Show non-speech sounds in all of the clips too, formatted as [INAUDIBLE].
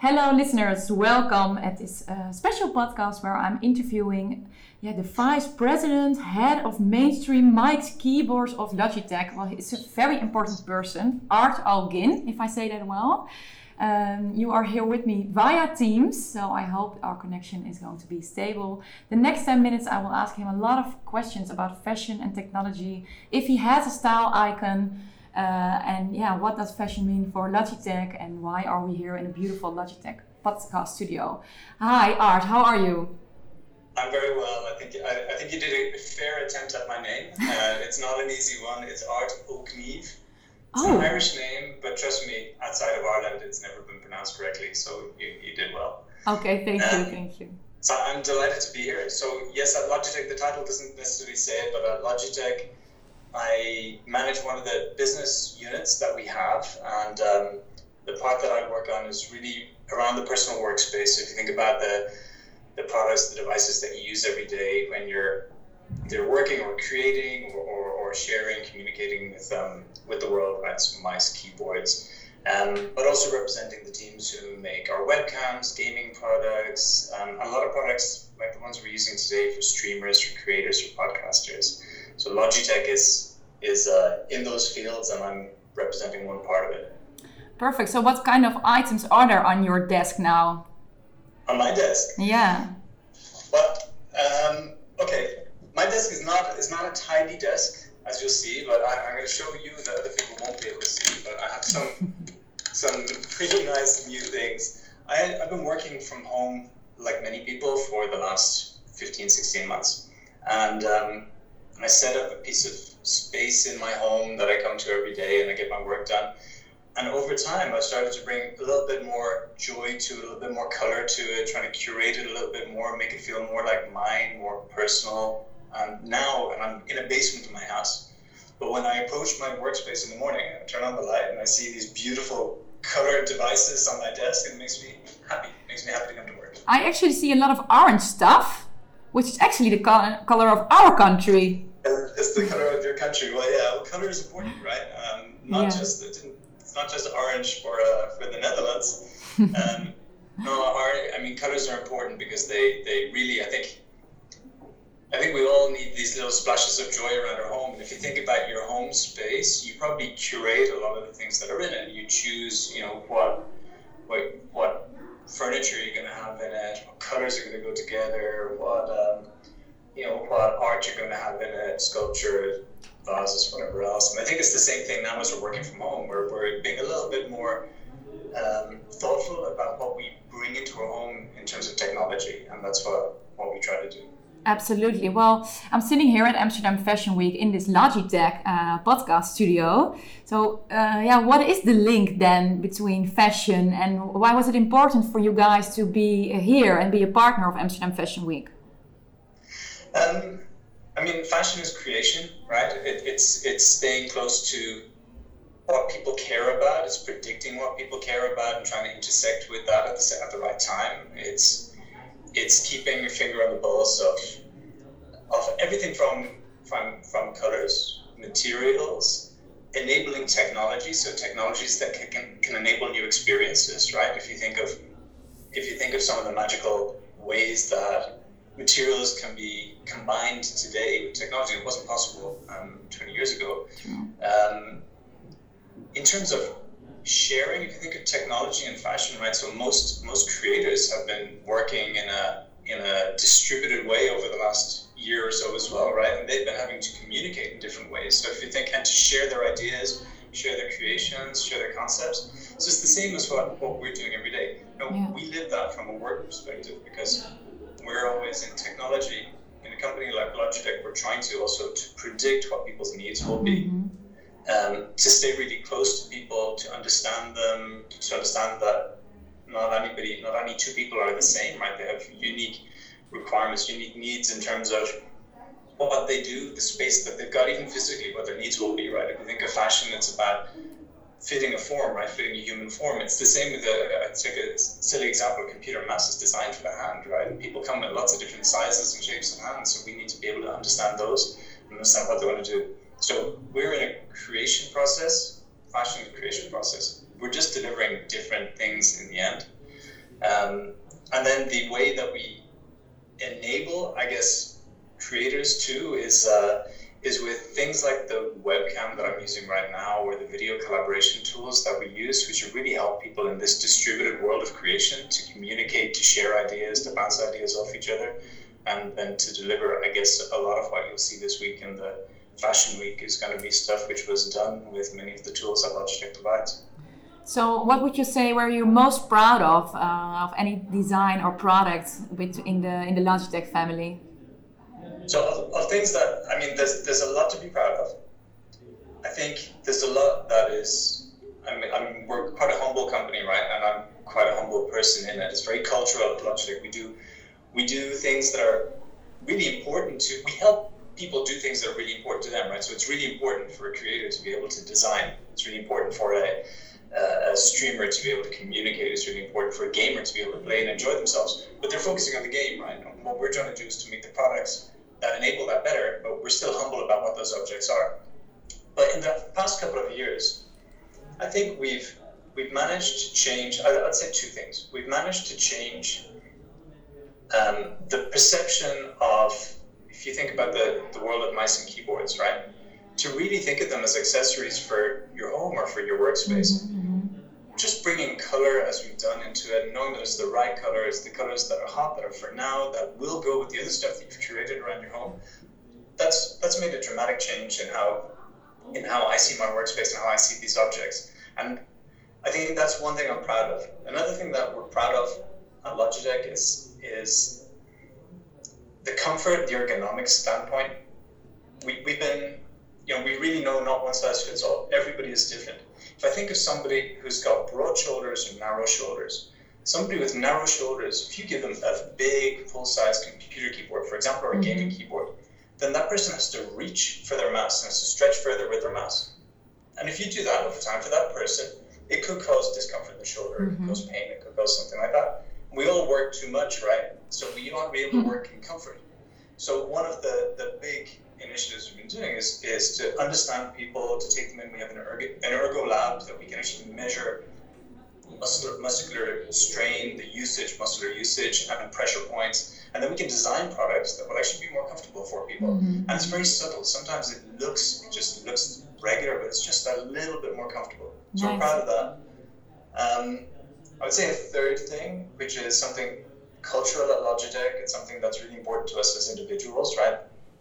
Hello, listeners. Welcome at this uh, special podcast where I'm interviewing yeah, the vice president, head of mainstream mics, keyboards of Logitech. Well, he's a very important person, Art Algin, if I say that well. Um, you are here with me via Teams, so I hope our connection is going to be stable. The next 10 minutes, I will ask him a lot of questions about fashion and technology. If he has a style icon, and yeah, what does fashion mean for Logitech and why are we here in a beautiful Logitech podcast studio? Hi, Art, how are you? I'm very well. I think I, I think you did a fair attempt at my name. Uh, [LAUGHS] it's not an easy one. It's Art O'Gnimh. It's oh. an Irish name, but trust me, outside of Ireland, it's never been pronounced correctly. So you, you did well. Okay, thank um, you, thank you. So I'm delighted to be here. So yes, at Logitech, the title doesn't necessarily say it, but at Logitech, I manage one of the business units that we have, and um, the part that I work on is really around the personal workspace. So if you think about the the products, the devices that you use every day when you're they're working or creating or, or, or sharing, communicating with um, with the world, right? So mice, keyboards, um, but also representing the teams who make our webcams, gaming products, um, a lot of products like the ones we're using today for streamers, for creators, for podcasters. So Logitech is is uh, in those fields, and I'm representing one part of it. Perfect. So, what kind of items are there on your desk now? On my desk. Yeah. Well, um, okay. My desk is not is not a tidy desk, as you'll see, but I, am going to show you that other people won't be able to see. But I have some [LAUGHS] some pretty nice new things. I, I've been working from home like many people for the last 15, 16 months, and um, I set up a piece of space in my home that I come to every day and I get my work done. And over time, I started to bring a little bit more joy to it, a little bit more color to it, trying to curate it a little bit more, make it feel more like mine, more personal. And now, and I'm in a basement of my house, but when I approach my workspace in the morning, I turn on the light and I see these beautiful colored devices on my desk, and it makes me happy. It makes me happy to come to work. I actually see a lot of orange stuff, which is actually the color of our country it's the color of your country. Well, yeah, well, color is important, right? Um, not yeah. just it's not just orange for uh, for the Netherlands. [LAUGHS] Um, no, our, I mean colors are important because they they really I think I think we all need these little splashes of joy around our home. And if you think about your home space, you probably curate a lot of the things that are in it. You choose, you know, what what what furniture you're going to have in it, what colors are going to go together, what um, you know, what art you're going to have in it, sculpture, vases, whatever else. And I think it's the same thing now as we're working from home. We're, we're being a little bit more um, thoughtful about what we bring into our home in terms of technology, and that's what, what we try to do. Absolutely. Well, I'm sitting here at Amsterdam Fashion Week in this Logitech uh, podcast studio. So, uh, yeah, what is the link then between fashion and why was it important for you guys to be here and be a partner of Amsterdam Fashion Week? Um, I mean, fashion is creation, right? It, it's it's staying close to what people care about. It's predicting what people care about and trying to intersect with that at the at the right time. It's it's keeping your finger on the pulse of of everything from from from colors, materials, enabling technology. So technologies that can, can, can enable new experiences, right? If you think of if you think of some of the magical ways that materials can be combined today with technology. It wasn't possible um, 20 years ago. Um, in terms of sharing, if you think of technology and fashion, right? So most most creators have been working in a in a distributed way over the last year or so as well, right? And they've been having to communicate in different ways. So if you think and to share their ideas, share their creations, share their concepts. So it's the same as what, what we're doing every day. You know, yeah. we live that from a work perspective because we're always in technology. In a company like Logitech, we're trying to also to predict what people's needs will be, mm-hmm. Um, to stay really close to people, to understand them, to understand that not anybody, not any two people are the same, right? They have unique requirements, unique needs in terms of what they do, the space that they've got, even physically, what their needs will be, right? If you think of fashion, it's about fitting a form, right? Fitting a human form. It's the same with a, I take a silly example, a computer mouse is designed for the hand, right? And people come in lots of different sizes and shapes of hands, so we need to be able to understand those and understand what they want to do. So we're in a creation process, fashion creation process. We're just delivering different things in the end. Um, and then the way that we enable, I guess, creators too is uh, is with things like the webcam that I'm using right now, or the video collaboration tools that we use, which really help people in this distributed world of creation to communicate, to share ideas, to bounce ideas off each other, and then to deliver. I guess a lot of what you'll see this week in the Fashion Week is going to be stuff which was done with many of the tools that Logitech provides. So, what would you say were you most proud of uh, of any design or product with, in the in the Logitech family? So, of, of, things that I mean, there's there's a lot to be proud of. I think there's a lot that is. I mean, I'm, we're quite a humble company, right? And I'm quite a humble person in it. It's very cultural at Logitech. We do we do things that are really important to. We help people do things that are really important to them, right? So it's really important for a creator to be able to design. It's really important for a a streamer to be able to communicate It's really important for a gamer to be able to play and enjoy themselves. But they're focusing on the game, right? And what we're trying to do is to make the products that enable that better, but we're still humble about what those objects are. But in the past couple of years, I think we've we've managed to change. I'd say two things. We've managed to change um, the perception of, if you think about the, the world of mice and keyboards, right? to really think of them as accessories for your home or for your workspace. Mm-hmm, mm-hmm. Just bringing color as we've done into it, knowing that it's the right colors, the colors that are hot, that are for now, that will go with the other stuff that you've curated around your home. That's that's made a dramatic change in how in how I see my workspace and how I see these objects. And I think that's one thing I'm proud of. Another thing that we're proud of at Logitech is is the comfort, the ergonomic standpoint. We, we've been you know, we really know not one size fits all. Everybody is different. If I think of somebody who's got broad shoulders or narrow shoulders, somebody with narrow shoulders, if you give them a big full-size computer keyboard, for example, or a mm-hmm. gaming keyboard, then that person has to reach for their mouse, and has to stretch further with their mouse. And if you do that over time for that person, it could cause discomfort in the shoulder, mm-hmm. it could mm-hmm. cause pain, it could cause something like that. We all work too much, right? So we want to be able to mm-hmm. work in comfort. So one of the, the big initiatives we've been doing is, is to understand people, to take them in. We have an ergo, an ergo lab that we can actually measure muscular, muscular strain, the usage, muscular usage, and pressure points. And then we can design products that will actually be more comfortable for people. Mm-hmm. And it's very subtle. Sometimes it looks it just looks regular, but it's just a little bit more comfortable. So nice. we're proud of that. Um, I would say a third thing, which is something cultural at Logitech. It's something that's really important to us as individuals, right?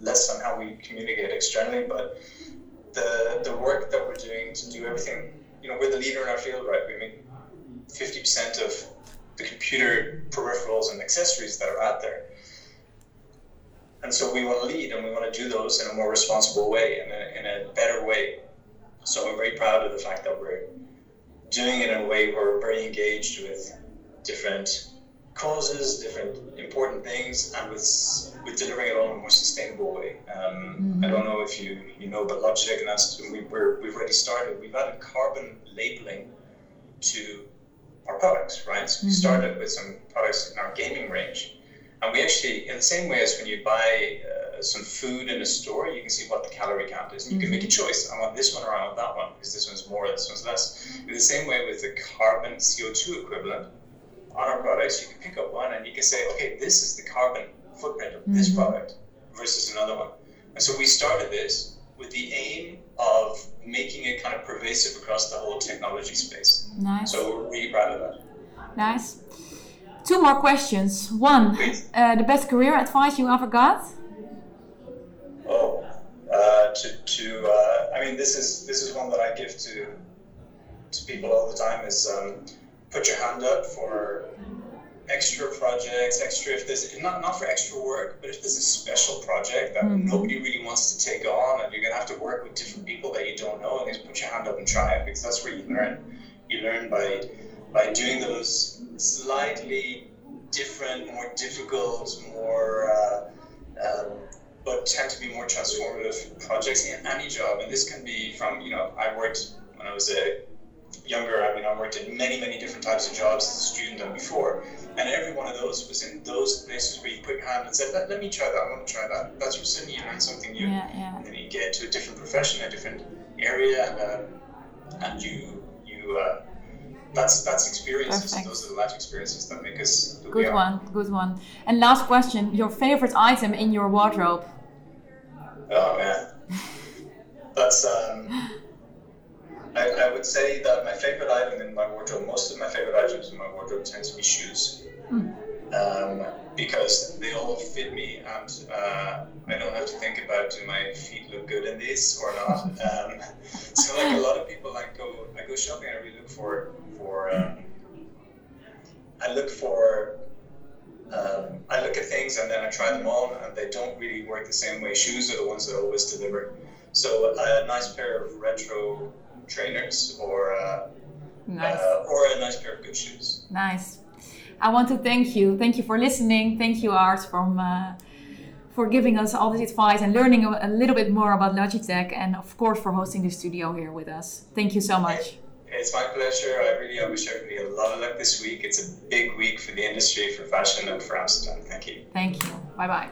less on how we communicate externally, but the the work that we're doing to do everything, you know, we're the leader in our field, right? We make 50% of the computer peripherals and accessories that are out there. And so we want to lead and we want to do those in a more responsible way, in a, in a better way. So I'm very proud of the fact that we're doing it in a way where we're very engaged with different causes, different important things, and with with delivering it all in a more sustainable way. Um, mm-hmm. I don't know if you you know, but Logitech and us, we, we're, we've already started. We've added carbon labeling to our products, right? So we mm-hmm. started with some products in our gaming range, and we actually, in the same way as when you buy uh, some food in a store, you can see what the calorie count is, and you can make a mm-hmm. choice. I want this one or I want that one because this one's more, this one's less. In the same way with the carbon CO2 equivalent on our products, you can pick up one and you can say, okay, this is the carbon footprint of this mm-hmm. product versus another one. And so we started this with the aim of making it kind of pervasive across the whole technology space. Nice. So we're really proud of that. Nice. Two more questions. One, uh, the best career advice you ever got? To, uh, I mean, this is this is one that I give to to people all the time. Is um, put your hand up for extra projects, extra if there's not not for extra work, but if there's a special project that mm-hmm. nobody really wants to take on, and you're gonna have to work with different people that you don't know, and just put your hand up and try it because that's where you learn. You learn by by doing those slightly different, more difficult, more uh, um, but tend to be more transformative projects in any job. And this can be from you know I worked when I was a younger, I mean, I worked in many, many different types of jobs as a student and before. And every one of those was in those places where you put your hand and said, let, let me try that, I want to try that. That's where suddenly you learn something new. Yeah, yeah. And then you get into a different profession, a different area, and, uh, and you, you, uh, that's that's experiences. Perfect. Those are the life experiences that make us. good one, good one. And last question: Your favorite item in your wardrobe? Oh man, that's um. I, I would say that my favorite item in my wardrobe, most of my favorite items in my wardrobe tend to be shoes. Mm. Um, because they all fit me and uh, I don't have to think about do my feet look good in these or not. [LAUGHS] Um, so like a lot of people, like go I go shopping. I really look for for um, I look for um, I look at things and then I try them on and they don't really work the same way. Shoes are the ones that always deliver. So a nice pair of retro trainers or uh, nice. uh, or a nice pair of good shoes. Nice. I want to thank you. Thank you for listening. Thank you, Art, from uh, for giving us all this advice and learning a, a, little bit more about Logitech, and of course for hosting the studio here with us. Thank you so much. It's my pleasure. I really I wish everybody a lot of luck this week. It's a big week for the industry, for fashion, and for Amsterdam. Thank you. Thank you. Bye bye.